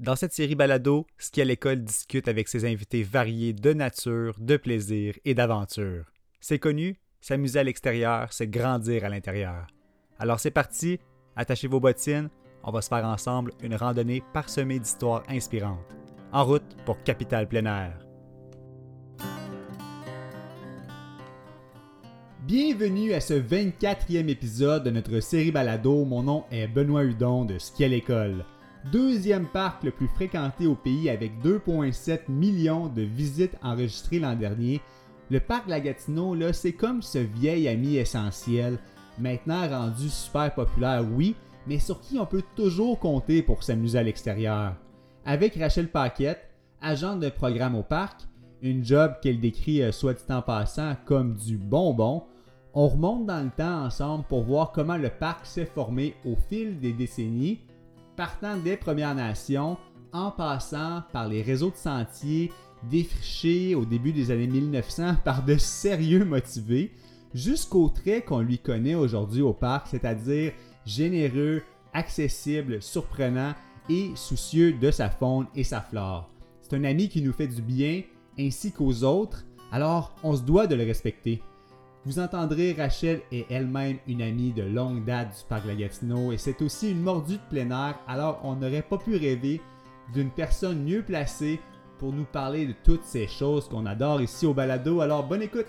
Dans cette série balado, Ski à l'école discute avec ses invités variés de nature, de plaisir et d'aventure. C'est connu, s'amuser à l'extérieur, c'est grandir à l'intérieur. Alors c'est parti, attachez vos bottines, on va se faire ensemble une randonnée parsemée d'histoires inspirantes. En route pour Capital Plein Air. Bienvenue à ce 24e épisode de notre série balado. Mon nom est Benoît Hudon de Ski à l'école deuxième parc le plus fréquenté au pays avec 2,7 millions de visites enregistrées l'an dernier. Le parc La Gatineau, là, c'est comme ce vieil ami essentiel, maintenant rendu super populaire, oui, mais sur qui on peut toujours compter pour s'amuser à l'extérieur. Avec Rachel Paquette, agente de programme au parc, une job qu'elle décrit euh, soit dit en passant comme du bonbon, on remonte dans le temps ensemble pour voir comment le parc s'est formé au fil des décennies partant des Premières Nations, en passant par les réseaux de sentiers défrichés au début des années 1900 par de sérieux motivés, jusqu'au trait qu'on lui connaît aujourd'hui au parc, c'est-à-dire généreux, accessible, surprenant et soucieux de sa faune et sa flore. C'est un ami qui nous fait du bien ainsi qu'aux autres, alors on se doit de le respecter. Vous entendrez, Rachel est elle-même une amie de longue date du parc La Gatineau et c'est aussi une mordue de plein air, alors on n'aurait pas pu rêver d'une personne mieux placée pour nous parler de toutes ces choses qu'on adore ici au balado. Alors bonne écoute!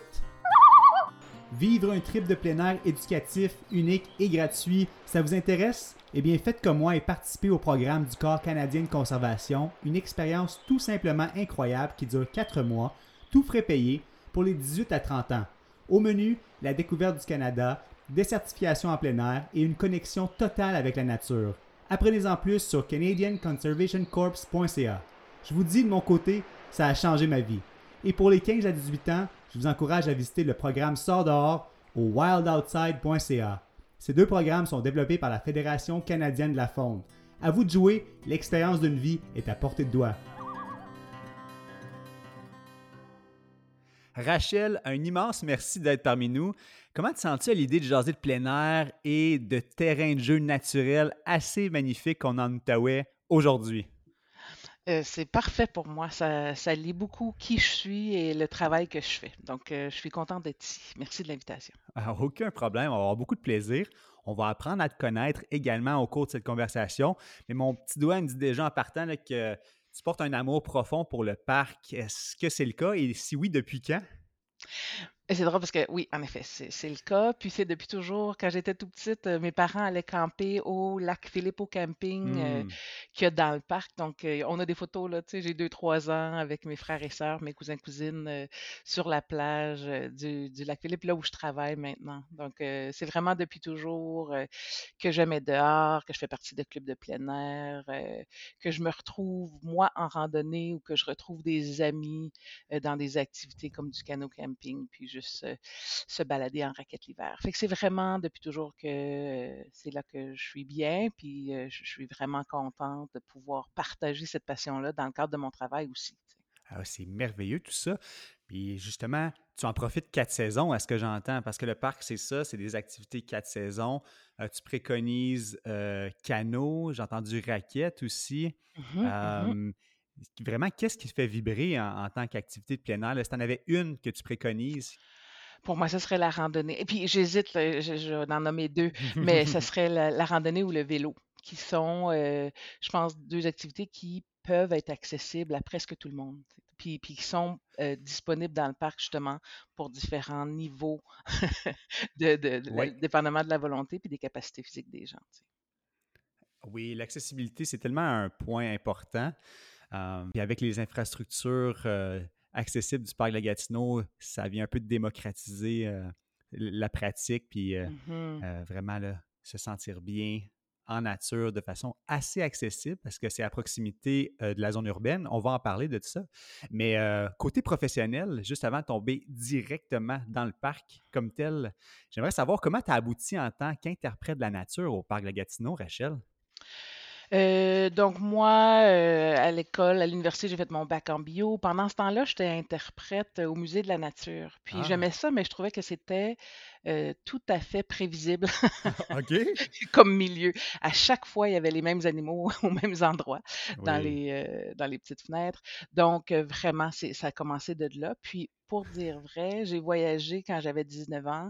Vivre un trip de plein air éducatif, unique et gratuit, ça vous intéresse? Eh bien, faites comme moi et participez au programme du Corps canadien de conservation, une expérience tout simplement incroyable qui dure 4 mois, tout frais payé, pour les 18 à 30 ans. Au menu, la découverte du Canada, des certifications en plein air et une connexion totale avec la nature. Apprenez-en plus sur canadianconservationcorps.ca. Je vous dis de mon côté, ça a changé ma vie. Et pour les 15 à 18 ans, je vous encourage à visiter le programme Sort dehors au wildoutside.ca. Ces deux programmes sont développés par la Fédération canadienne de la faune. À vous de jouer, l'expérience d'une vie est à portée de doigt. Rachel, un immense merci d'être parmi nous. Comment te sens-tu à l'idée de jaser de plein air et de terrain de jeu naturel assez magnifique qu'on a en Outaouais aujourd'hui? Euh, c'est parfait pour moi. Ça, ça, lit beaucoup qui je suis et le travail que je fais. Donc, euh, je suis contente d'être ici. Merci de l'invitation. Ah, aucun problème. On va avoir beaucoup de plaisir. On va apprendre à te connaître également au cours de cette conversation. Mais mon petit doigt me dit déjà en partant que tu portes un amour profond pour le parc. Est-ce que c'est le cas? Et si oui, depuis quand? C'est drôle parce que oui, en effet, c'est le cas. Puis c'est depuis toujours, quand j'étais tout petite, euh, mes parents allaient camper au lac Philippe au camping euh, mmh. qu'il y a dans le parc. Donc, euh, on a des photos, là, tu sais, j'ai deux, trois ans avec mes frères et sœurs, mes cousins, cousines sur la plage du, du, lac Philippe, là où je travaille maintenant. Donc, c'est vraiment depuis toujours que je mets dehors, que je fais partie de clubs de plein air, que je me retrouve, moi, en randonnée ou que je retrouve des amis dans des activités comme du canot camping. Puis je se, balader en raquette l'hiver. Fait que c'est vraiment depuis toujours que c'est là que je suis bien, puis je suis vraiment contente de pouvoir partager cette passion-là dans le cadre de mon travail aussi. Ah, c'est merveilleux tout ça. Puis justement, tu en profites quatre saisons, à ce que j'entends, parce que le parc, c'est ça, c'est des activités quatre saisons. tu préconises euh, canot, j'ai entendu raquette aussi. Mmh mmh vraiment, qu'est-ce qui te fait vibrer en, tant qu'activité de plein air? Si tu en avais une que tu préconises? Pour moi, ce serait la randonnée. Et puis, j'hésite, je, je vais en nommer deux, mais ce serait la, randonnée ou le vélo, qui sont, euh, je pense, deux activités qui peuvent être accessibles à presque tout le monde. Puis, puis qui sont euh, disponibles dans le parc, justement, pour différents niveaux, de, dépendamment de la volonté puis des capacités physiques des gens. Oui, l'accessibilité, c'est tellement un point important. Euh, puis avec les infrastructures euh, accessibles du parc de la Gatineau, ça vient un peu de démocratiser euh, la pratique, puis mmh vraiment se sentir bien en nature de façon assez accessible parce que c'est à proximité de la zone urbaine. On va en parler de tout ça. Mais côté professionnel, juste avant de tomber directement dans le parc comme tel, j'aimerais savoir comment tu as abouti en tant qu'interprète de la nature au parc de la Gatineau, Rachel? Euh, donc moi, euh, à l'école, à l'université, j'ai fait mon bac en bio. Pendant ce temps-là, j'étais interprète au Musée de la nature. Puis Ah, j'aimais ça, mais je trouvais que c'était euh, tout à fait prévisible OK. comme milieu. À chaque fois, il y avait les mêmes animaux aux mêmes endroits dans Oui. les, euh, dans les petites fenêtres. Donc euh, vraiment, c'est, ça a commencé de là. Puis pour dire vrai, j'ai voyagé quand j'avais 19 ans.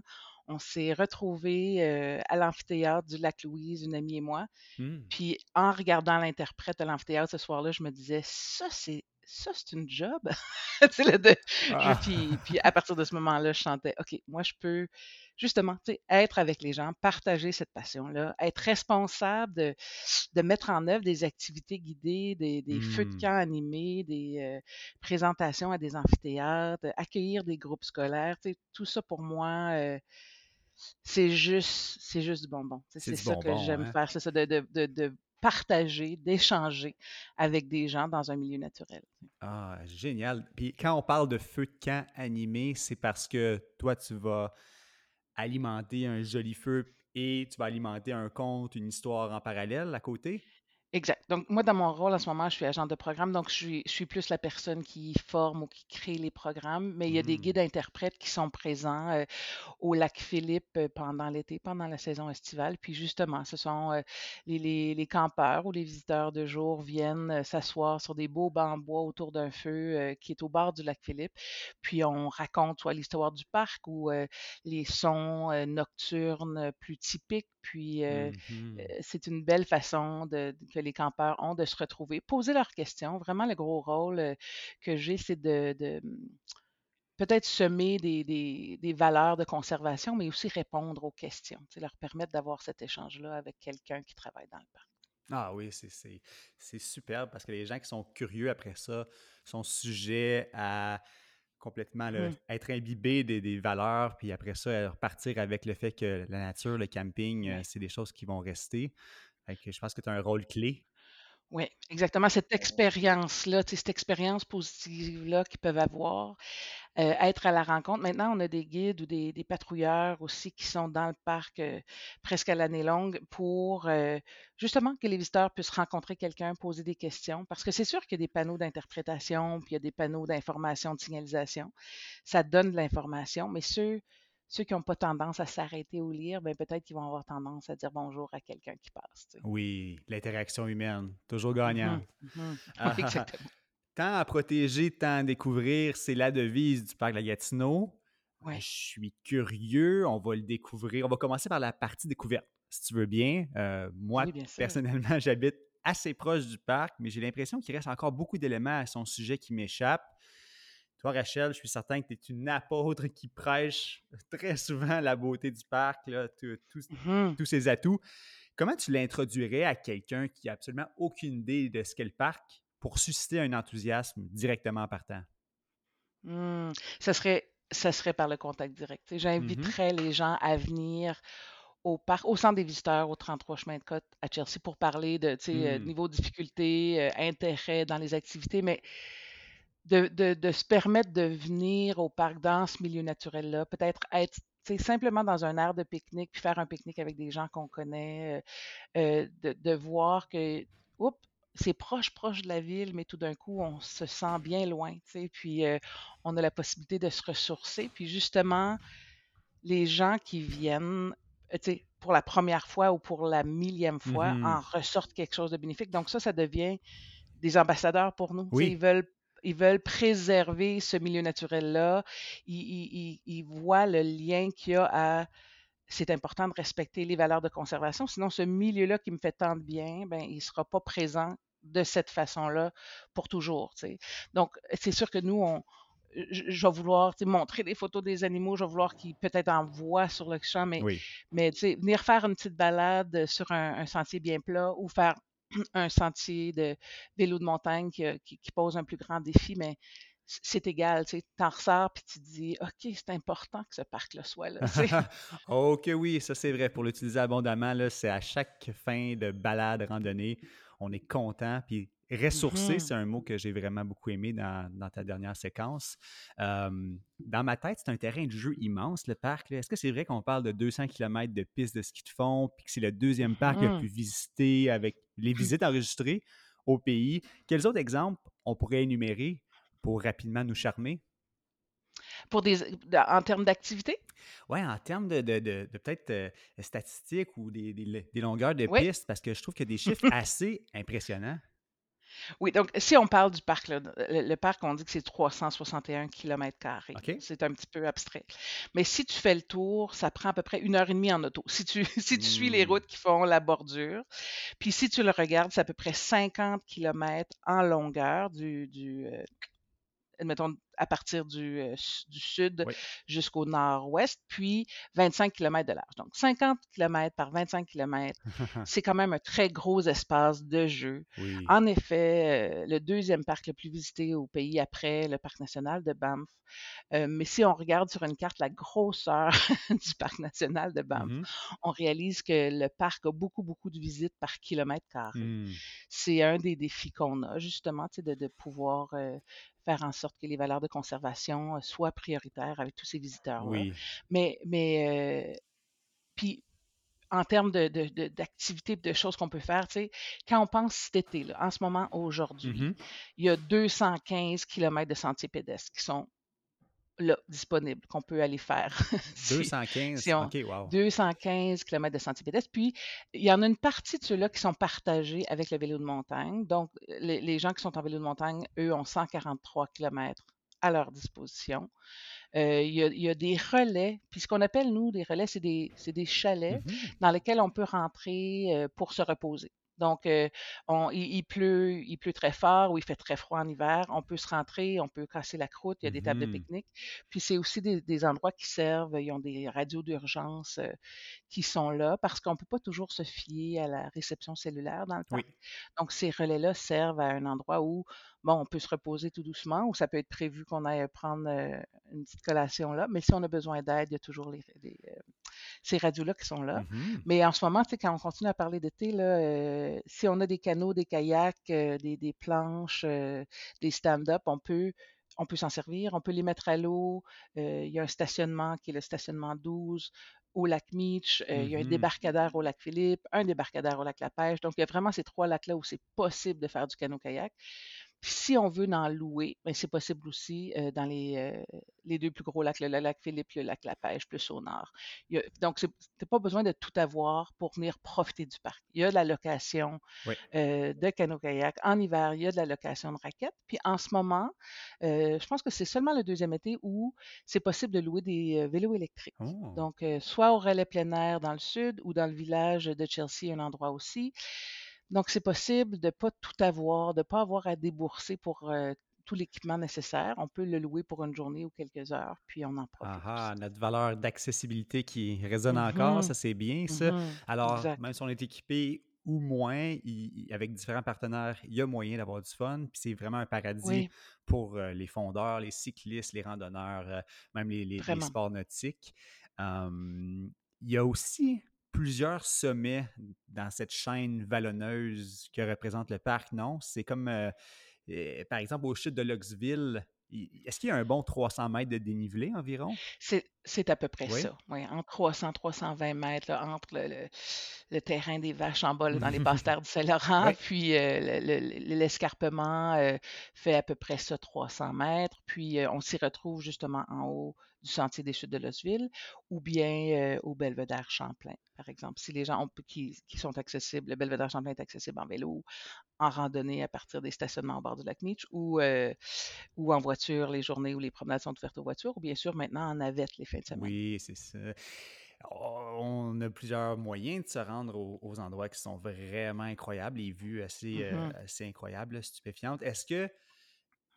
On s'est retrouvés euh, à l'amphithéâtre du lac Louise, une amie et moi. Hmm. Puis en regardant l'interprète à l'amphithéâtre ce soir-là, je me disais, ça, c'est ça, c'est une job. Je- Ah, puis, puis à partir de ce moment-là, je sentais, OK, moi, je peux justement être avec les gens, partager cette passion-là, être responsable de, de mettre en œuvre des activités guidées, des, des feux de hmm. camp animés, des euh, présentations à des amphithéâtres, accueillir des groupes scolaires. Tout ça pour moi, euh, c'est juste, c'est juste du bonbon. C'est ça que j'aime hein? faire, c'est ça, de, de, de, de partager, d'échanger avec des gens dans un milieu naturel. Ah, génial. Puis quand on parle de feu de camp animé, c'est parce que toi, tu vas alimenter un joli feu et tu vas alimenter un conte, une histoire en parallèle à côté? Exact. Donc, moi, dans mon rôle en ce moment, je suis agent de programme, donc je suis, je suis plus la personne qui forme ou qui crée les programmes, mais il y a des Hmm. guides interprètes qui sont présents euh, au lac Philippe euh, pendant l'été, pendant la saison estivale. Puis justement, ce sont euh, les, les- les campeurs ou les visiteurs de jour viennent euh, s'asseoir sur des beaux bancs en bois autour d'un feu euh, qui est au bord du lac Philippe. Puis on raconte soit l'histoire du parc ou euh, les sons euh, nocturnes plus typiques. Puis euh, Mhm. euh, c'est une belle façon de, que les campeurs ont de se retrouver, poser leurs questions. Vraiment, le gros rôle euh, que j'ai, c'est de, de, peut-être semer des, des- des valeurs de conservation, mais aussi répondre aux questions, leur permettre d'avoir cet échange-là avec quelqu'un qui travaille dans le parc. Ah oui, c'est superbe parce que les gens qui sont curieux après ça sont sujets à complètement là, Mhm. être imbibés des, des valeurs, puis après ça, euh, repartir avec le fait que la nature, le camping, euh, c'est des choses qui vont rester. Je pense que tu as un rôle clé. Oui, exactement. Cette expérience-là, cette expérience positive-là qu'ils peuvent avoir, euh, être à la rencontre. Maintenant, on a des guides ou des, des patrouilleurs aussi qui sont dans le parc euh, presque à l'année longue pour euh, justement que les visiteurs puissent rencontrer quelqu'un, poser des questions. Parce que c'est sûr qu'il y a des panneaux d'interprétation, puis il y a des panneaux d'information, de signalisation. Ça donne de l'information, mais ceux, ceux qui n'ont pas tendance à s'arrêter ou lire, ben peut-être qu'ils vont avoir tendance à dire bonjour à quelqu'un qui passe. tu sais. Oui, l'interaction humaine, toujours gagnant. ah. exactement. Tant à protéger, tant à découvrir, c'est la devise du parc de la Gatineau. Euh, Je suis curieux, on va le découvrir. On va commencer par la partie découverte, si tu veux bien. Euh, moi, oui, bien sûr. personnellement, j'habite assez proche du parc, mais j'ai l'impression qu'il reste encore beaucoup d'éléments à son sujet qui m'échappent. Toi, Rachel, je suis certain que tu es une apôtre qui prêche très souvent la beauté du parc, là, tout- tout- Mhm. tous ses atouts. Comment tu l'introduirais à quelqu'un qui n'a absolument aucune idée de ce qu'est le parc pour susciter un enthousiasme directement en partant? Hmm, ça serait, ça serait par le contact direct. Mhm. J'inviterais les gens à venir au parc, au centre des visiteurs, au 33 chemin de côte à Chelsea pour parler de euh, Hmm. niveau de difficulté, euh, intérêt dans les activités, mais de, de- de se permettre de venir au parc dans ce milieu naturel-là, peut-être être simplement dans un aire de pique-nique, puis faire un pique-nique avec des gens qu'on connaît, euh, euh, de, de voir que, oups, c'est proche, proche de la ville, mais tout d'un coup, on se sent bien loin, puis euh, on a la possibilité de se ressourcer. Puis justement, les gens qui viennent, pour la première fois ou pour la millième fois, Mhm. en ressortent quelque chose de bénéfique. Donc ça, ça devient des ambassadeurs pour nous. Oui. ils veulent ils veulent préserver ce milieu naturel-là. Ils, ils- ils- ils voient le lien qu'il y a à c'est important de respecter les valeurs de conservation. Sinon, ce milieu-là qui me fait tant de bien, ben, il ne sera pas présent de cette façon-là pour toujours. Donc, c'est sûr que nous, on, je, vais vouloir montrer des photos des animaux, je vais vouloir qu'ils peut-être en voient sur le champ, mais, Oui. venir faire une petite balade sur un, un sentier bien plat ou faire un sentier de vélo de montagne qui, a- qui- pose un plus grand défi, mais c'est égal, tu t'en ressors puis tu te dis, OK, c'est important que ce parc-là soit là, que oui, ça c'est vrai. Pour l'utiliser abondamment, c'est à chaque fin de balade, randonnée, on est content. Ressourcé, mm-hmm. c'est un mot que j'ai vraiment beaucoup aimé dans, ta dernière séquence. dans ma tête, c'est un terrain de jeu immense, le parc. Est-ce que c'est vrai qu'on parle de 200 km de pistes de ski de fond, puis que c'est le deuxième parc le mm-hmm. plus visité avec les visites enregistrées au pays? Quels autres exemples on pourrait énumérer pour rapidement nous charmer? Pour des, en termes d'activité? Oui, en termes de, peut-être euh, statistiques ou des, longueurs de pistes, parce que je trouve qu'il y a des chiffres assez impressionnants. Oui, donc si on parle du parc, le, parc, on dit que c'est 361 km. C'est un petit peu abstrait. Mais si tu fais le tour, ça prend à peu près une heure et demie en auto. Si tu, si tu suis les mmh. routes qui font la bordure. Puis si tu le regardes, c'est à peu près 50 km en longueur du, du, euh, mettons, à partir du, euh, du sud jusqu'au nord-ouest, puis 25 km de large. Donc, 50 km par 25 km, c'est quand même un très gros espace de jeu. En effet, euh, le deuxième parc le plus visité au pays après le parc national de Banff. Euh, mais si on regarde sur une carte la grosseur du parc national de Banff, mmh on réalise que le parc a beaucoup, beaucoup de visites par kilomètre carré. Mmh. C'est un des défis qu'on a, justement, de, de pouvoir faire en sorte que les valeurs de conservation euh, soient prioritaires avec tous ces visiteurs-là. Mais, mais euh, puis en termes d'activités, de, de, choses qu'on peut faire, tu sais, quand on pense cet été, là, en ce moment, aujourd'hui, mmh il y a 215 km de sentiers pédestres qui sont là, disponible qu'on peut aller faire. 215, OK, wow. 215 km de sentiers pédestres. Puis, il y en a une partie de ceux-là qui sont partagés avec le vélo de montagne. Donc, les, gens qui sont en vélo de montagne, eux, ont 143 km à leur disposition. Euh, il, y a, des relais, puis ce qu'on appelle, nous, des relais, c'est des, des, chalets mm-hmm. dans lesquels on peut rentrer euh, pour se reposer. Donc, euh, il, pleut, il pleut très fort ou il fait très froid en hiver. On peut se rentrer, on peut casser la croûte, il y a des tables de mmh pique-nique. Puis c'est aussi des, endroits qui servent, ils ont des radios d'urgence euh, qui sont là parce qu'on ne peut pas toujours se fier à la réception cellulaire dans le parc. Donc, ces relais-là servent à un endroit où bon, on peut se reposer tout doucement ou ça peut être prévu qu'on aille prendre euh, une petite collation là. Mais si on a besoin d'aide, il y a toujours les, ces radios-là qui sont là. Mmh Mais en ce moment, quand on continue à parler d'été, euh, si on a des canaux, des kayaks, euh, des, planches, euh, des stand-up, on peut on peut s'en servir, on peut les mettre à l'eau. il y a un stationnement qui est le stationnement 12 au lac Meach. il y a un mmh débarcadère au lac Philippe, un débarcadère au lac La Pêche. Donc, il y a vraiment ces trois lacs-là où c'est possible de faire du canot-kayak si on veut en louer, ben, c'est possible aussi euh, dans les, euh, les, deux plus gros lacs, le, lac Philippe, le lac La Pêche, plus au nord. donc, tu n'as pas besoin de tout avoir pour venir profiter du parc. Il y a de la location euh, de canot-kayak. En hiver, il y a de la location de raquettes. Puis en ce moment, je pense que c'est seulement le deuxième été où c'est possible de louer des vélos électriques. Oh! Donc, soit au relais plein air dans le sud ou dans le village de Chelsea, un endroit aussi. Donc, c'est possible de ne pas tout avoir, de ne pas avoir à débourser pour tout l'équipement nécessaire. On peut le louer pour une journée ou quelques heures, puis on en profite. Ah, notre valeur d'accessibilité qui résonne encore, ça mmh c'est bien ça. Mmh Alors, même si on est équipé ou moins, avec différents partenaires, il y a moyen d'avoir du fun. Puis c'est vraiment un paradis pour les fondeurs, les cyclistes, les randonneurs, même les, sports nautiques. il y a aussi plusieurs sommets dans cette chaîne vallonneuse que représente le parc, non? C'est comme, euh, euh, par exemple, au chute de Luxville, est-ce qu'il y a un bon 300 mètres de dénivelé environ? C'est à peu près ça, oui, entre 300 320 mètres, entre le, terrain des vaches en bas, dans les basses terres du Saint-Laurent, puis euh, l'escarpement fait à peu près ça, 300 mètres, puis on s'y retrouve justement en haut du Sentier des Chutes de Losville ou bien au Belvedere Champlain, par exemple. Si les gens qui, sont accessibles, le Belvedere Champlain est accessible en vélo, en randonnée à partir des stationnements au bord du lac Meach ou, ou en voiture les journées où les promenades sont ouvertes aux voitures ou bien sûr maintenant en navette les fins de semaine. Oui, c'est ça. On a plusieurs moyens de se rendre aux, endroits qui sont vraiment incroyables, les vues assez, mmh assez incroyables, stupéfiantes. Est-ce que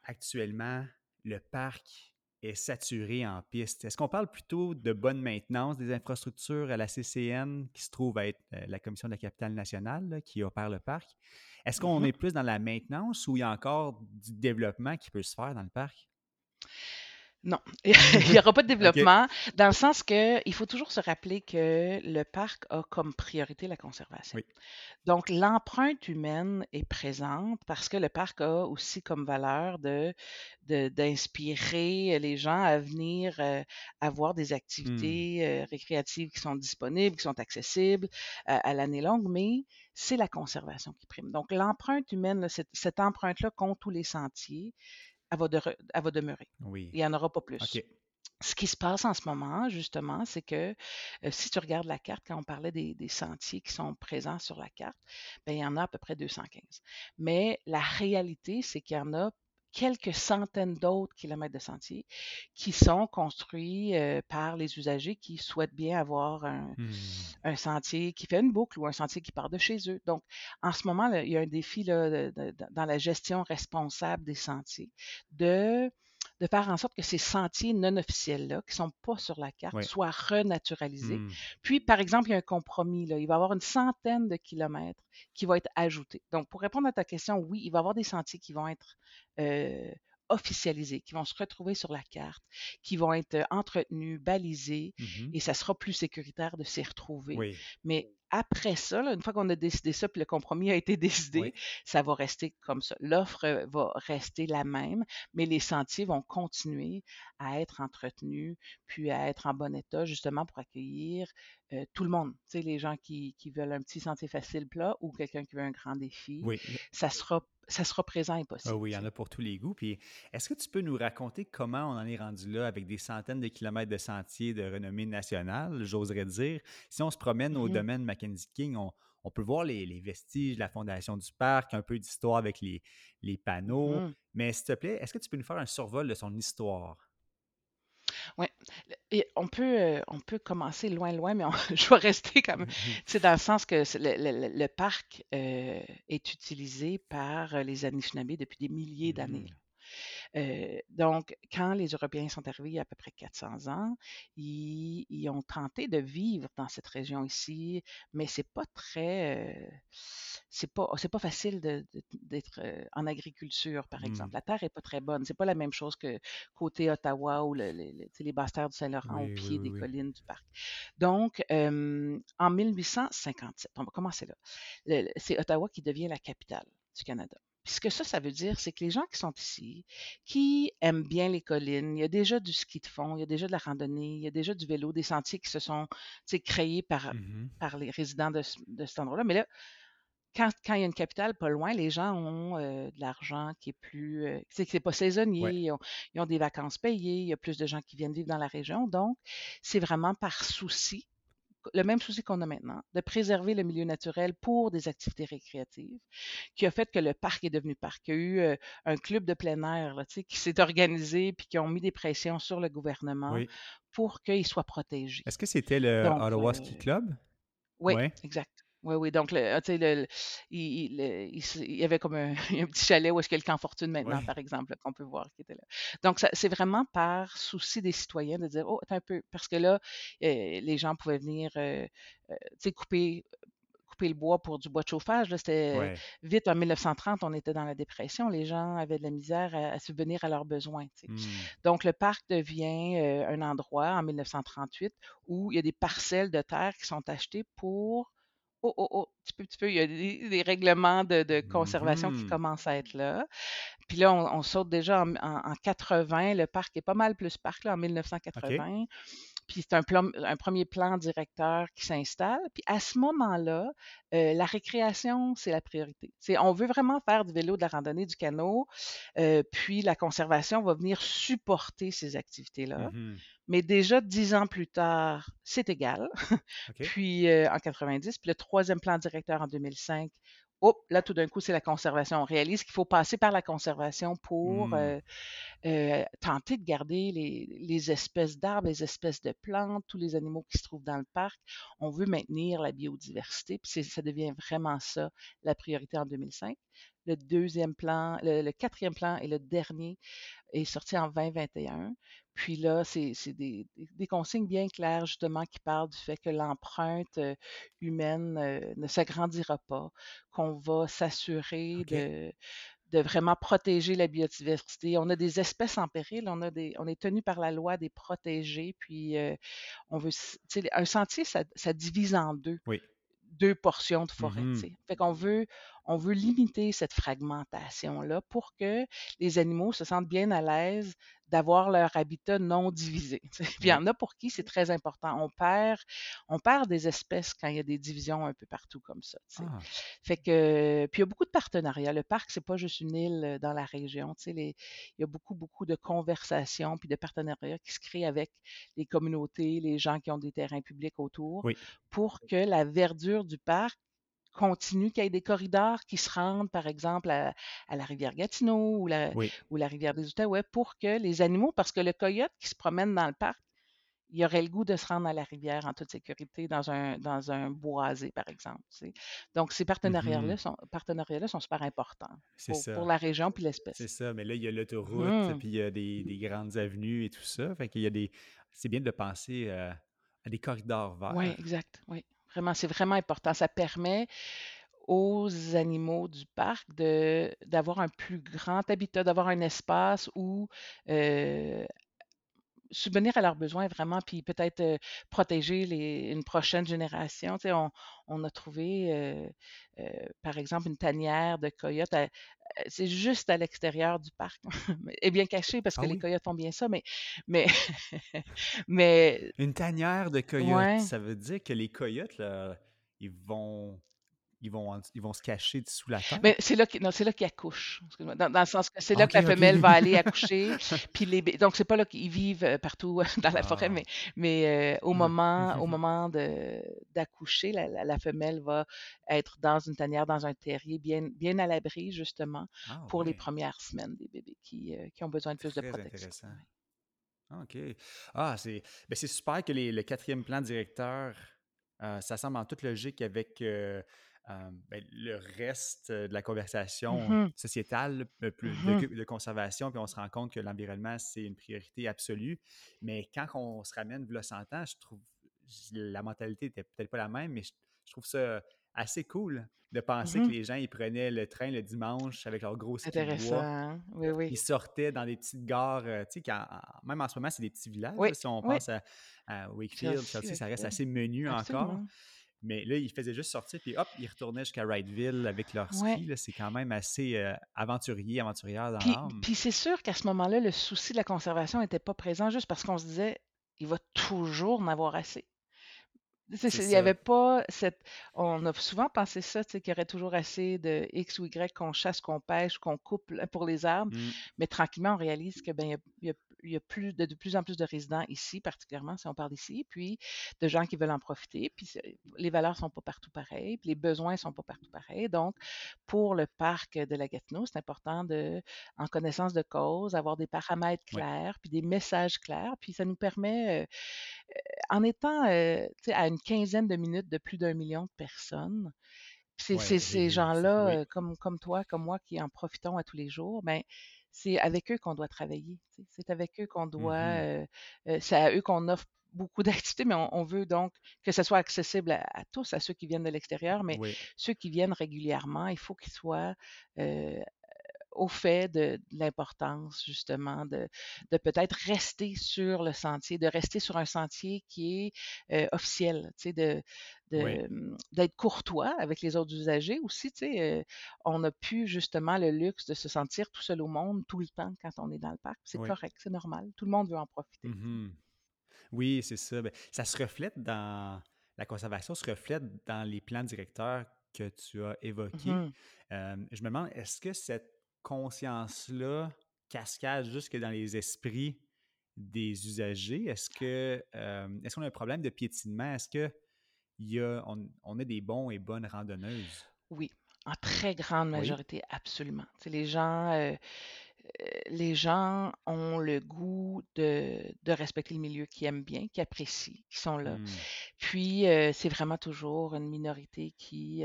actuellement le parc est saturé en piste. Est-ce qu'on parle plutôt de bonne maintenance des infrastructures à la CCN, qui se trouve à être euh, la Commission de la capitale nationale, qui opère le parc? Est-ce qu'on mm-hmm. est plus dans la maintenance ou il y a encore du développement qui peut se faire dans le parc? Non, il n'y aura pas de développement, dans le sens qu'il faut toujours se rappeler que le parc a comme priorité la conservation. Oui. Donc, l'empreinte humaine est présente parce que le parc a aussi comme valeur de, d'inspirer les gens à venir euh, avoir des Hmm. activités euh, récréatives qui sont disponibles, qui sont accessibles euh, à l'année longue, mais c'est la conservation qui prime. Donc, l'empreinte humaine, là, cette, cette empreinte-là compte tous les sentiers, elle va, de- elle va demeurer. Oui. Il n'y en aura pas plus. Ce qui se passe en ce moment, justement, c'est que euh, si tu regardes la carte, quand on parlait des, des sentiers qui sont présents sur la carte, ben, il y en a à peu près 215. Mais la réalité, c'est qu'il y en a quelques centaines d'autres kilomètres de sentiers qui sont construits euh, par les usagers qui souhaitent bien avoir un, Hmm. un sentier qui fait une boucle ou un sentier qui part de chez eux. Donc, en ce moment, là, il y a un défi là, de- de- de- dans la gestion responsable des sentiers de, de faire en sorte que ces sentiers non officiels-là, qui ne sont pas sur la carte, Oui. soient renaturalisés. Hmm. Puis, par exemple, il y a un compromis. Là. Il va y avoir une centaine de kilomètres qui vont être ajoutés. Donc, pour répondre à ta question, oui, il va y avoir des sentiers qui vont être euh, officialisés, qui vont se retrouver sur la carte, qui vont être euh, entretenus, balisés, Mhm. et ça sera plus sécuritaire de s'y retrouver. Oui. Mais après ça, là, une fois qu'on a décidé ça, puis le compromis a été décidé, Oui. ça va rester comme ça. L'offre euh, va rester la même, mais les sentiers vont continuer à être entretenus, puis à être en bon état, justement pour accueillir euh, tout le monde. Tu sais, les gens qui, qui veulent un petit sentier facile plat ou quelqu'un qui veut un grand défi, Oui. ça sera ça sera présent et possible. Ah oui, il y en a pour tous les goûts. Puis, est-ce que tu peux nous raconter comment on en est rendu là avec des centaines de kilomètres de sentiers de renommée nationale, j'oserais dire? Si on se promène au Mhm. domaine Mackenzie King, on, on peut voir les, les vestiges de la fondation du parc, un peu d'histoire avec les, les panneaux. Mhm. Mais s'il te plaît, est-ce que tu peux nous faire un survol de son histoire? Ouais. Et on peut, euh, on peut commencer loin, loin, mais on- je vais rester quand même. C'est dans le sens que c'est le, le- le- le parc euh, est utilisé par euh, les Anishinaabe depuis des milliers d'années. Mhm. là. Euh, donc, quand les Européens sont arrivés il y a à peu près 400 ans, ils, ils ont tenté de vivre dans cette région ici, mais c'est pas très, euh, c'est pas, c'est pas facile d'être euh, en agriculture, par Hmm. exemple. La terre est pas très bonne. C'est pas la même chose que côté Ottawa ou le- le- le- tu sais, les basses terres du Saint-Laurent au Oui, pied oui, des oui. collines du parc. Donc, en 1857, on va commencer là. C'est Ottawa qui devient la capitale du Canada. Puis ce que ça, ça veut dire, c'est que les gens qui sont ici, qui aiment bien les collines, il y a déjà du ski de fond, il y a déjà de la randonnée, il y a déjà du vélo, des sentiers qui se sont créés par, Mhm. par les résidents de, de cet endroit-là. Mais là, quand, quand il y a une capitale pas loin, les gens ont euh, de l'argent qui est plus. euh, c'est que c'est pas saisonnier, Ouais. ils ont, ils ont des vacances payées, il y a plus de gens qui viennent vivre dans la région. Donc, c'est vraiment par souci, le même souci qu'on a maintenant, de préserver le milieu naturel pour des activités récréatives, qui a fait que le parc est devenu parc. Il y a eu euh, un club de plein air là, qui s'est organisé puis qui ont mis des pressions sur le gouvernement Oui. pour qu'il soit protégé. Est-ce que c'était le Donc, Ottawa Ski euh, Club? oui, Ouais. exact. Oui, oui. Donc, le, ah, tu sais, le, il, y avait comme un, un petit chalet où est-ce qu'il y a le camp Fortune maintenant, Ouais. par exemple, qu'on peut voir qui était là. Donc, c'est vraiment par souci des citoyens de dire, oh, attends un peu, parce que là, euh, les gens pouvaient venir, euh, euh, tu sais, couper, couper le bois pour du bois de chauffage. Là, c'était Ouais. vite, en 1930, on était dans la dépression. Les gens avaient de la misère à, à subvenir à leurs besoins. Hmm. Donc, le parc devient euh, un endroit en 1938 où il y a des parcelles de terre qui sont achetées pour. Oh, oh, oh, petit peu, petit peu, il y a des, des règlements de, de conservation qui Mhm. commencent à être là. Puis là, on, on saute déjà en, en- en 80. Le parc est pas mal plus parc, là, en 1980. Puis c'est un, plan- un premier plan directeur qui s'installe. Puis à ce moment-là, euh, la récréation, c'est la priorité. C'est, on veut vraiment faire du vélo, de la randonnée, du canot. euh, puis la conservation va venir supporter ces activités-là. Mhm. Mais déjà dix ans plus tard, c'est égal. Puis euh, en 90, puis le troisième plan directeur en 2005. Oh, là, tout d'un coup, c'est la conservation. On réalise qu'il faut passer par la conservation pour Hmm. euh, euh, tenter de garder les, les espèces d'arbres, les espèces de plantes, tous les animaux qui se trouvent dans le parc. On veut maintenir la biodiversité, puis ça devient vraiment ça la priorité en 2005. Le deuxième plan, le, le quatrième plan et le dernier est sorti en 2021. Puis là, c'est des, des- consignes bien claires, justement, qui parlent du fait que l'empreinte euh, humaine euh, ne s'agrandira pas, qu'on va s'assurer de, de vraiment protéger la biodiversité. On a des espèces en péril, on, a des, on est tenu par la loi des protéger, puis euh, on veut, un sentier, ça, ça divise en deux. Oui deux portions de forêt. Mmh Fait qu'on veut, on veut limiter cette fragmentation-là pour que les animaux se sentent bien à l'aise d'avoir leur habitat non divisé. Puis il y en a pour qui c'est très important. On perd, on perd des espèces quand il y a des divisions un peu partout comme ça. Ah. Fait que, puis il y a beaucoup de partenariats. Le parc, c'est pas juste une île dans la région. Les, il y a beaucoup, beaucoup de conversations puis de partenariats qui se créent avec les communautés, les gens qui ont des terrains publics autour, pour que la verdure du parc continue, qu'il y ait des corridors qui se rendent, par exemple, à, la rivière Gatineau ou la, ou la rivière des Outaouais pour que les animaux, parce que le coyote qui se promène dans le parc, il aurait le goût de se rendre à la rivière en toute sécurité dans un, dans un boisé, par exemple. Donc, ces partenariats-là mmh sont, partenariats sont super importants pour, pour, la région puis l'espèce. C'est ça, mais là, il y a l'autoroute, mmh. puis il y a des, des, grandes avenues et tout ça. Fait qu'il y a des. C'est bien de penser euh, à des corridors verts. Oui, exact. Oui. Vraiment, c'est vraiment important. Ça permet aux animaux du parc d'avoir un plus grand habitat, d'avoir un espace où euh, subvenir à leurs besoins vraiment, puis peut-être euh, protéger les, une prochaine génération. Tu sais, on, on a trouvé, euh, par exemple, une tanière de coyotes. c'est juste à l'extérieur du parc. est bien caché parce que ah les coyotes font bien ça, mais, mais, mais... Une tanière de coyotes, ça veut dire que les coyotes, là, ils vont ils vont, ils vont se cacher sous la terre? Mais c'est là qu'ils accouchent. Dans, dans, le sens que c'est là que la femelle va aller accoucher. puis les, donc, c'est pas là qu'ils vivent euh, partout euh, dans la forêt, ah. mais, mais euh, au, mmh. moment, au moment d'accoucher, la, la, femelle va être dans une tanière, dans un terrier, bien, bien à l'abri, justement, ah, pour les premières semaines des bébés qui, qui ont besoin de plus de protection. Intéressant. OK. Ah, c'est ben super que les, le quatrième plan directeur, ça semble en toute logique avec ben, le reste de la conversation mmh sociétale, plus mmh de, conservation, puis on se rend compte que l'environnement, c'est une priorité absolue. Mais quand on se ramène le 100 ans, je trouve la mentalité n'était peut-être pas la même, mais je, trouve ça assez cool de penser que mmh les gens, ils prenaient le train le dimanche avec leur gros ski de bois. Hein? Oui, oui. Ils sortaient dans des petites gares, tu sais, même en ce moment, c'est des petits villages. si on pense à, Wakefield, ça reste assez menu encore. Mais là, ils faisaient juste sortir, puis hop, ils retournaient jusqu'à Wrightville avec leur ski. C'est quand même assez euh, aventurier, aventurière dans l'âme. Puis c'est sûr qu'à ce moment-là, le souci de la conservation n'était pas présent juste parce qu'on se disait, il va toujours en avoir assez. Il n'y avait pas cette. On a souvent pensé ça, qu'il y aurait toujours assez de X ou Y qu'on chasse, qu'on pêche, qu'on coupe pour les arbres. Mmh. Mais tranquillement, on réalise que ben, il y a, il y a plus de, plus en plus de résidents ici, particulièrement si on parle d'ici, puis de gens qui veulent en profiter. Puis les valeurs sont pas partout pareilles, puis les besoins sont pas partout pareils. Donc, pour le parc de la Gatineau, c'est important de, en connaissance de cause, avoir des paramètres clairs, puis des messages clairs. Puis ça nous permet, euh, euh, en étant euh, à une quinzaine de minutes de plus d'un million de personnes, c'est ces gens-là, comme, comme toi, comme moi, qui en profitons à tous les jours, ben, c'est avec eux qu'on doit travailler. C'est avec eux qu'on doit, mmh c'est à eux qu'on offre beaucoup d'activités, mais on, veut donc que ce soit accessible à, tous, à ceux qui viennent de l'extérieur, mais ceux qui viennent régulièrement, il faut qu'ils soient au fait de, l'importance justement de, de peut-être rester sur le sentier, de rester sur un sentier qui est officiel, tu sais, de, mmh, d'être courtois avec les autres usagers aussi. Tu sais, on n'a plus justement le luxe de se sentir tout seul au monde tout le temps quand on est dans le parc. C'est correct, c'est normal. Tout le monde veut en profiter. Mmh oui, c'est ça. Ben, ça se reflète dans la conservation, se reflète dans les plans directeurs que tu as évoqués. Mmh je me demande, est-ce que cette conscience-là cascade jusque dans les esprits des usagers? Est-ce que euh, est-ce qu'on a un problème de piétinement? Est-ce que y a, on, a des bons et bonnes randonneuses? Oui, en très grande majorité, absolument. les gens, euh, euh, les gens ont le goût de, respecter le milieu, qui aiment bien, qui apprécient, qui sont là. Mmh. Puis, c'est vraiment toujours une minorité qui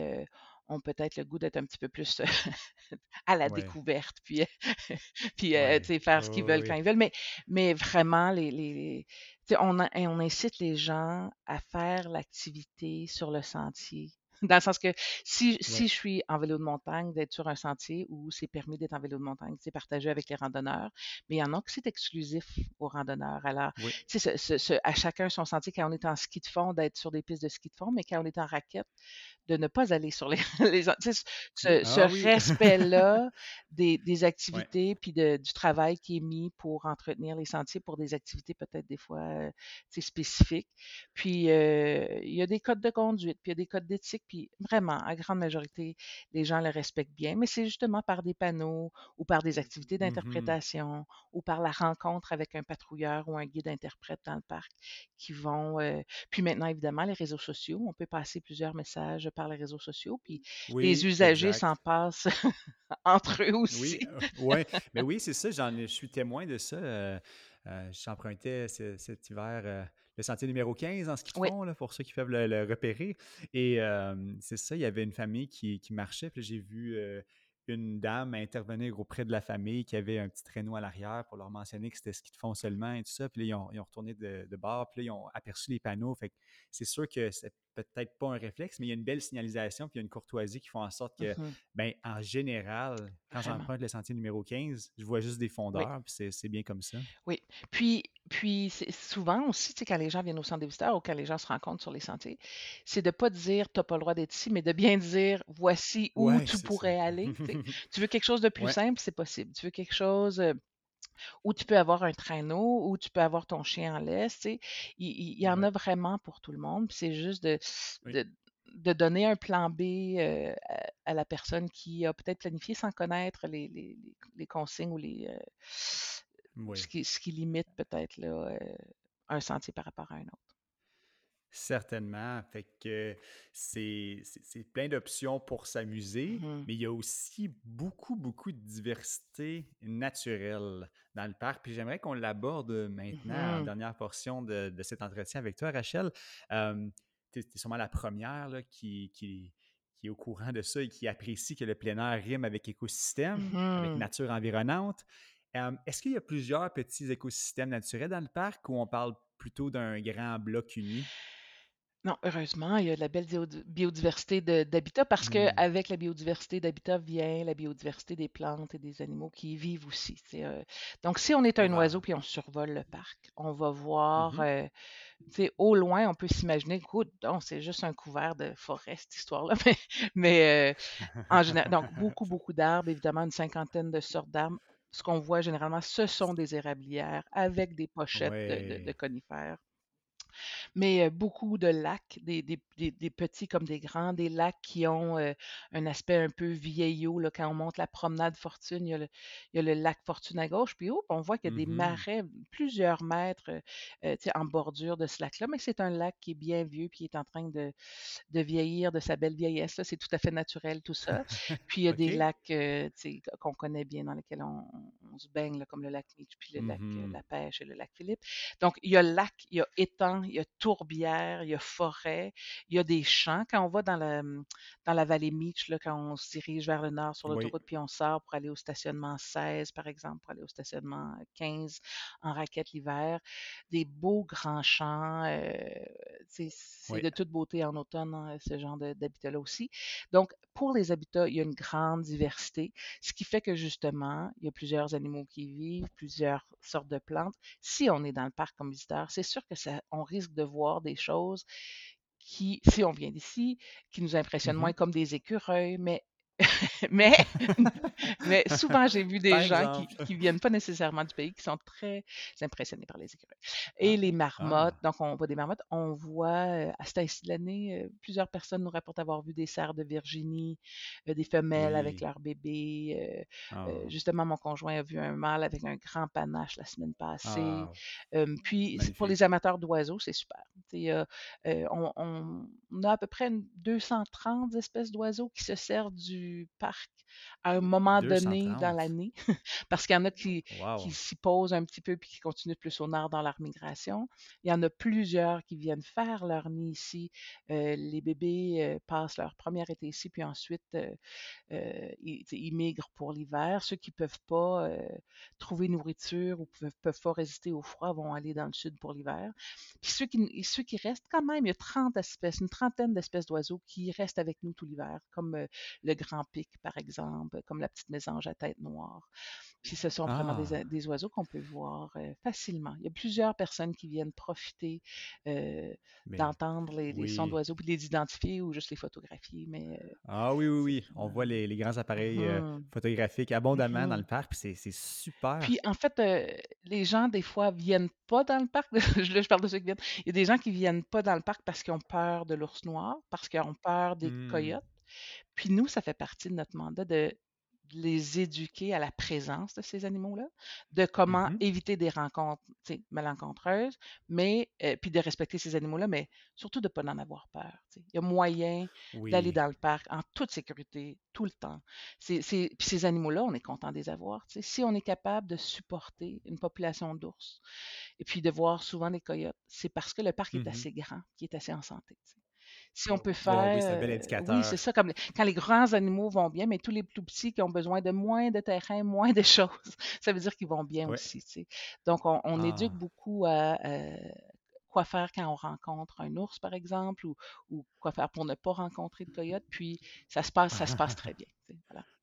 ont peut-être le goût d'être un petit peu plus à la découverte, puis, puis euh, faire ce qu'ils veulent quand ils veulent. Mais, mais vraiment, les, les on, on incite les gens à faire l'activité sur le sentier Dans le sens que si, si je suis en vélo de montagne, d'être sur un sentier où c'est permis d'être en vélo de montagne, c'est partagé avec les randonneurs, mais il y en a que c'est exclusif aux randonneurs. Alors, tu sais, à chacun son sentier, quand on est en ski de fond, d'être sur des pistes de ski de fond, mais quand on est en raquette, de ne pas aller sur les, les ce, ce ah respect-là des, des, activités puis de, du travail qui est mis pour entretenir les sentiers pour des activités peut-être des fois euh, spécifiques. Puis euh, il y a des codes de conduite, puis il y a des codes d'éthique, puis vraiment, à grande majorité, les gens le respectent bien, mais c'est justement par des panneaux ou par des activités mmh d'interprétation ou par la rencontre avec un patrouilleur ou un guide interprète dans le parc qui vont. Euh, puis maintenant, évidemment, les réseaux sociaux, on peut passer plusieurs messages par les réseaux sociaux, puis les usagers s'en passent entre eux aussi. Oui, ouais. mais oui, c'est ça, j'en, je suis témoin de ça. Euh, euh, j'empruntais cet hiver euh, le sentier numéro 15 en ski de fond, là, pour ceux qui peuvent le, repérer. Et c'est ça, il y avait une famille qui, qui marchait, puis j'ai vu une dame intervenir auprès de la famille qui avait un petit traîneau à l'arrière pour leur mentionner que c'était ski de fond seulement et tout ça. Puis là, ils ont, retourné de, de, bord, puis là, ils ont aperçu les panneaux. Fait c'est sûr que c'est peut-être pas un réflexe, mais il y a une belle signalisation, puis il y a une courtoisie qui font en sorte que, mmh ben, en général, quand j'emprunte le sentier numéro 15, je vois juste des fondeurs, puis c'est bien comme ça. Oui. Puis, puis souvent aussi, tu sais, quand les gens viennent au centre des visiteurs ou quand les gens se rencontrent sur les sentiers, c'est de pas dire tu n'as pas le droit d'être ici, mais de bien dire voici où tu pourrais aller. tu veux quelque chose de plus simple, c'est possible. Tu veux quelque chose euh, où tu peux avoir un traîneau, où tu peux avoir ton chien en laisse. Il, y en a vraiment pour tout le monde. C'est juste de, de, donner un plan B euh, à, la personne qui a peut-être planifié sans connaître les, consignes ou les, euh, ce, qui, ce, qui, limite peut-être un sentier par rapport à un autre. Certainement. Fait que c'est plein d'options pour s'amuser, mmh mais il y a aussi beaucoup, beaucoup de diversité naturelle dans le parc. Puis j'aimerais qu'on l'aborde maintenant en mmh dernière portion de, cet entretien avec toi, Rachel. tu es, sûrement la première qui, qui, est au courant de ça et qui apprécie que le plein air rime avec écosystème, avec mmh nature environnante. Est-ce qu'il y a plusieurs petits écosystèmes naturels dans le parc ou on parle plutôt d'un grand bloc uni? Non, heureusement, il y a de la belle biodiversité d'habitat parce que mmh. avec la biodiversité d'habitat vient la biodiversité des plantes et des animaux qui y vivent aussi. Euh, donc, si on est un oiseau puis on survole le parc, on va voir, mmh euh, au loin, on peut s'imaginer, écoute, c'est juste un couvert de forêt, cette histoire-là, mais, euh, en général, donc beaucoup, beaucoup d'arbres, évidemment, une cinquantaine de sortes d'arbres. Ce qu'on voit généralement, ce sont des érablières avec des pochettes de conifères mais beaucoup de lacs, des, petits comme des grands, des lacs qui ont un aspect un peu vieillot. Là, quand on monte la promenade Fortune, il y a le, lac Fortune à gauche, puis on voit qu'il y a des mmh marais plusieurs mètres en bordure de ce lac-là, mais c'est un lac qui est bien vieux, puis qui est en train de, vieillir de sa belle vieillesse. C'est tout à fait naturel, tout ça. Puis il y a des lacs qu'on connaît bien, dans lesquels on, se baigne, comme le lac Mitch, puis le lac mmh La Pêche et le lac Philippe. Donc, il y a lac, il y a étang, il y a tourbière, il y a forêt, il y a des champs. Quand on va dans la, mmh, dans la vallée Mitch, là, quand on se dirige vers le nord sur l'autoroute, puis on sort pour aller au stationnement 16, par exemple, pour aller au stationnement 15 en raquette l'hiver, des beaux grands champs. Euh, c'est de toute beauté en automne, hein, ce genre d'habitat-là aussi. Donc, pour les habitats, il y a une grande diversité, ce qui fait que justement, il y a plusieurs animaux qui vivent, plusieurs sortes de plantes. Si on est dans le parc comme visiteur, c'est sûr que ça, on risque de voir des choses qui, si on vient d'ici, qui nous impressionnent mmh moins comme des écureuils, mais mais, mais souvent, j'ai vu des gens qui ne viennent pas nécessairement du pays, qui sont très impressionnés par les écureuils. Et ah, les marmottes, ah. donc on voit des marmottes, on voit euh, à cette de l'année, euh, plusieurs personnes nous rapportent avoir vu des cerfs de Virginie, euh, des femelles avec leurs bébés. Ah. justement, mon conjoint a vu un mâle avec un grand panache la semaine passée. puis, pour les amateurs d'oiseaux, c'est super. On, on, a à peu près 230 espèces d'oiseaux qui se servent du du parc à un moment donné dans l'année, parce qu'il y en a qui, qui s'y posent un petit peu puis qui continuent plus au nord dans leur migration. Il y en a plusieurs qui viennent faire leur nid ici. Euh, les bébés euh, passent leur premier été ici, puis ensuite euh, ils, migrent pour l'hiver. Ceux qui ne peuvent pas trouver nourriture ou ne peuvent, pas résister au froid vont aller dans le sud pour l'hiver. Puis ceux qui, ceux qui restent, quand même, il y a 30 espèces, une trentaine d'espèces d'oiseaux qui restent avec nous tout l'hiver, comme le grand pic, par exemple, comme la petite mésange à tête noire. Puis ce sont vraiment des, ah! oiseaux qu'on peut voir facilement. Il y a plusieurs personnes qui viennent profiter d'entendre les, sons d'oiseaux, puis les identifier ou juste les photographier. Mais, ah oui, oui, oui. On voit les, grands appareils mmh photographiques abondamment dans mmh le parc, puis c'est super. Puis en fait, les gens, des fois, viennent pas dans le parc. je parle de ceux qui viennent. Il y a des gens qui viennent pas dans le parc parce qu'ils ont peur de l'ours noir, parce qu'ils ont peur des mmh. coyotes. Puis nous, ça fait partie de notre mandat de les éduquer à la présence de ces animaux-là, de comment mmh éviter des rencontres malencontreuses, mais euh, puis de respecter ces animaux-là, mais surtout de ne pas en avoir peur. Il y a moyen d'aller dans le parc en toute sécurité, tout le temps. puis ces animaux-là, on est content de les avoir. Si on est capable de supporter une population d'ours et puis de voir souvent des coyotes, c'est parce que le parc est mmh assez grand, qui est assez en santé si on peut faire. oui, c'est un bel indicateur. Oui, c'est ça, comme quand les grands animaux vont bien, mais tous les plus petits qui ont besoin de moins de terrain, moins de choses, ça veut dire qu'ils vont bien aussi. Donc, on, éduque ah. beaucoup à quoi faire quand on rencontre un ours, par exemple, ou, quoi faire pour ne pas rencontrer de coyote. Puis, ça se passe, ça se passe très bien.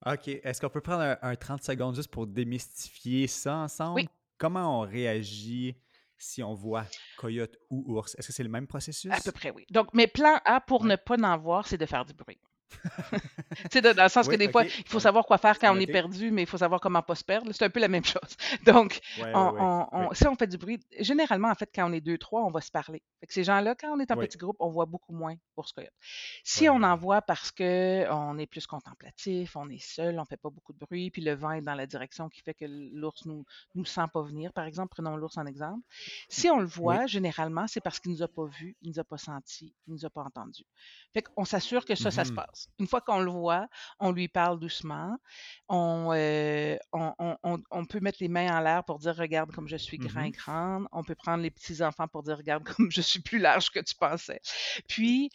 OK. Est-ce qu'on peut prendre un, 30 secondes juste pour démystifier ça ensemble? Comment on réagit? Si on voit coyote ou ours? Est-ce que c'est le même processus? À peu près, oui. Donc, mes plans A pour ne pas en voir, c'est de faire du bruit. Tu sais, dans le sens que des fois, il faut savoir quoi faire quand on est perdu, mais il faut savoir comment pas se perdre. C'est un peu la même chose. Donc, si on fait du bruit, généralement, en fait, quand on est deux, trois, on va se parler. Fait que ces gens-là, quand on est en petit groupe, on voit beaucoup moins pour ce coyote. Si on en voit parce qu'on est plus contemplatif, on est seul, on fait pas beaucoup de bruit, puis le vent est dans la direction qui fait que l'ours nous, nous sent pas venir, par exemple, prenons l'ours en exemple. Si on le voit, généralement, c'est parce qu'il nous a pas vus, il nous a pas senti, il nous a pas entendu. Fait qu'on s'assure que ça, ça se mmh passe. Une fois qu'on le voit, on lui parle doucement. Euh, on, on, peut mettre les mains en l'air pour dire Regarde comme je suis grand et mmh grande. On peut prendre les petits-enfants pour dire Regarde comme je suis plus large que tu pensais. Puis,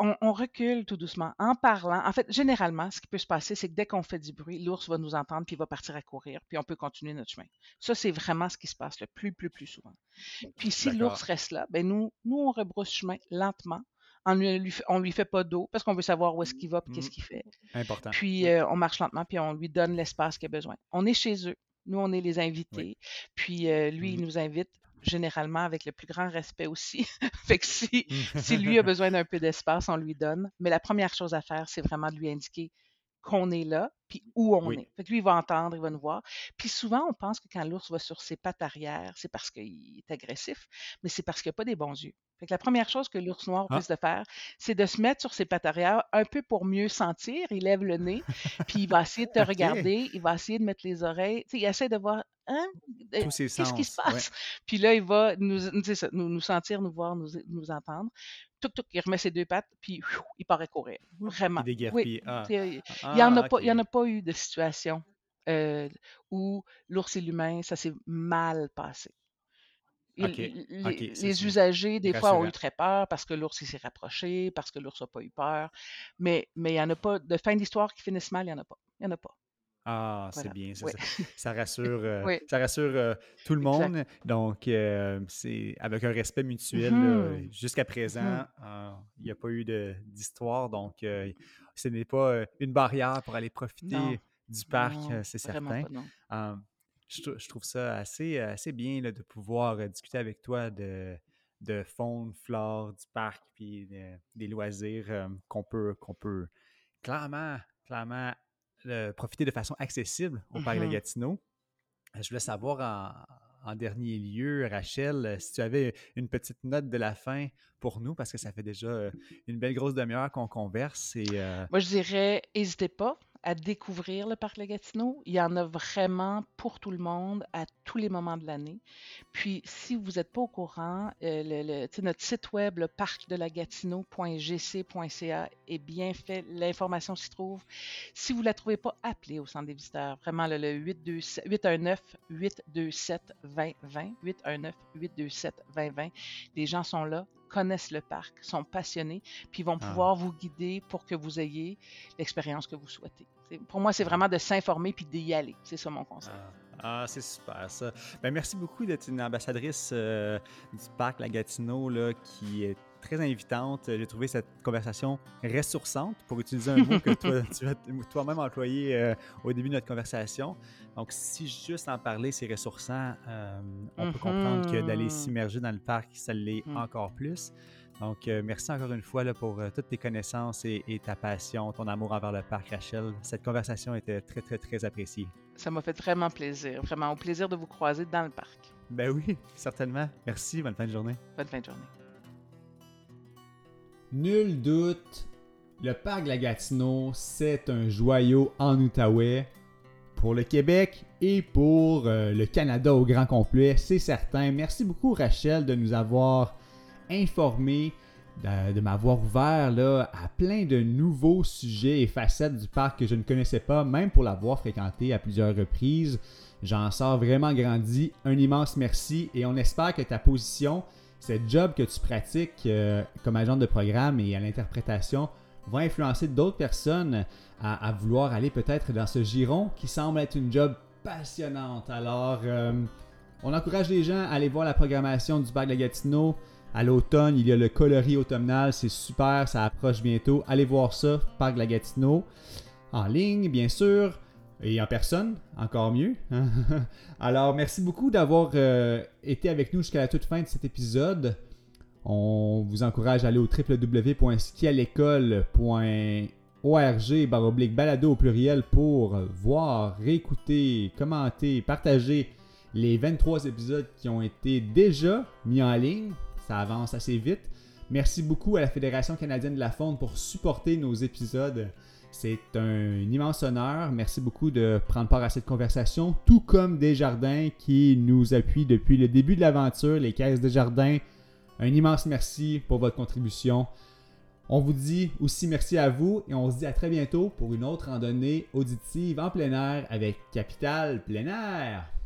on, recule tout doucement en parlant. En fait, généralement, ce qui peut se passer, c'est que dès qu'on fait du bruit, l'ours va nous entendre puis il va partir à courir, puis on peut continuer notre chemin. Ça, c'est vraiment ce qui se passe le plus, plus, plus souvent. Puis si l'ours reste là, ben nous, nous, on rebrousse chemin lentement on lui, on lui fait pas d'eau parce qu'on veut savoir où est-ce qu'il va et qu'est-ce qu'il fait. Important. Puis euh, on marche lentement puis on lui donne l'espace qu'il a besoin. On est chez eux. Nous, on est les invités. Puis euh, lui, il mmh. nous invite généralement avec le plus grand respect aussi. fait que si, si lui a besoin d'un peu d'espace, on lui donne. Mais la première chose à faire, c'est vraiment de lui indiquer qu'on est là, puis où on est. Fait que lui, il va entendre, il va nous voir. Puis souvent, on pense que quand l'ours va sur ses pattes arrière, c'est parce qu'il est agressif, mais c'est parce qu'il n'a pas des bons yeux. Fait que la première chose que l'ours noir ah. de faire, c'est de se mettre sur ses pattes arrière un peu pour mieux sentir. Il lève le nez, puis il va essayer de te regarder, il va essayer de mettre les oreilles. il essaie de voir hein, qu'est-ce qui se passe? Puis là, il va nous, nous, sentir, nous voir, nous, nous entendre il remet ses deux pattes, puis il part courir. Vraiment. Il ah. Il n'y en, a pas, en a pas eu de situation euh, où l'ours et l'humain, ça s'est mal passé. les, usagers, des fois, ont eu très peur parce que l'ours s'est rapproché, parce que l'ours n'a pas eu peur. Mais il n'y en a pas de fin d'histoire qui finissent mal, il n'y en a pas. Il n'y en a pas. Ah, c'est bien, ça, ça, rassure, euh, ça rassure euh, tout le monde. Donc, euh, c'est avec un respect mutuel. Mmh. jusqu'à mmh. présent, il n'y a pas eu d'histoire. Donc, ce n'est pas une barrière pour aller profiter du parc, c'est certain. je, trouve ça assez, assez bien de pouvoir discuter avec toi de, de faune, flore, du parc, puis des loisirs qu'on peut, qu'on peut clairement, clairement profiter de façon accessible au Parc de mmh Gatineau. Je voulais savoir en, dernier lieu, Rachel, si tu avais une petite note de la fin pour nous, parce que ça fait déjà euh, une belle grosse demi-heure qu'on converse. Et, euh Moi, je dirais, n'hésitez pas à découvrir le Parc de Gatineau. Il y en a vraiment pour tout le monde à tous les moments de l'année. Puis, si vous n'êtes pas au courant, euh, le, notre site web, le parcdelagatino.gc.ca est bien fait. L'information s'y trouve. Si vous ne la trouvez pas, appelez au centre des visiteurs. Vraiment, le, 819-827-2020. 819-827-2020. Les gens sont là, connaissent le parc, sont passionnés, puis vont ah. pouvoir vous guider pour que vous ayez l'expérience que vous souhaitez. Pour moi, c'est vraiment de s'informer puis d'y aller. C'est ça mon conseil. Ah, ah c'est super ça. Ben, merci beaucoup d'être une ambassadrice euh, du parc La Gatineau là, qui est très invitante. J'ai trouvé cette conversation ressourçante, pour utiliser un mot que toi, tu as toi-même employé euh, au début de notre conversation. Donc, si juste en parler, c'est ressourçant, euh, on peut comprendre que d'aller mm-hmm. s'immerger dans le parc, ça l'est mm. encore plus. Donc, euh, merci encore une fois là, pour toutes tes connaissances et, ta passion, ton amour envers le parc, Rachel. Cette conversation était très, très, très appréciée. Ça m'a fait vraiment plaisir, vraiment au plaisir de vous croiser dans le parc. Ben oui, certainement. Merci, bonne fin de journée. Bonne fin de journée. Nul doute, le parc de la Gatineau, c'est un joyau en Outaouais pour le Québec et pour euh, le Canada au grand complet, c'est certain. Merci beaucoup Rachel de nous avoir informés, de, m'avoir ouvert à plein de nouveaux sujets et facettes du parc que je ne connaissais pas, même pour l'avoir fréquenté à plusieurs reprises. J'en sors vraiment grandi. Un immense merci et on espère que ta position cette job que tu pratiques euh, comme agent de programme et à l'interprétation va influencer d'autres personnes à, vouloir aller peut-être dans ce giron qui semble être une job passionnante. Alors, euh, on encourage les gens à aller voir la programmation du Parc de Gatineau. À l'automne, il y a le coloris automnal, c'est super, ça approche bientôt. Allez voir ça, Parc de Gatineau. En ligne, bien sûr. Et en personne, encore mieux. Alors, merci beaucoup d'avoir euh, été avec nous jusqu'à la toute fin de cet épisode. On vous encourage à aller au www.skialécole.org balado au pluriel pour voir, réécouter, commenter, partager les 23 épisodes qui ont été déjà mis en ligne. Ça avance assez vite. Merci beaucoup à la Fédération canadienne de la faune pour supporter nos épisodes. C'est un immense honneur. Merci beaucoup de prendre part à cette conversation, tout comme Desjardins qui nous appuie depuis le début de l'aventure, les caisses Desjardins. Un immense merci pour votre contribution. On vous dit aussi merci à vous et on se dit à très bientôt pour une autre randonnée auditive en plein air avec Capital Plein Air.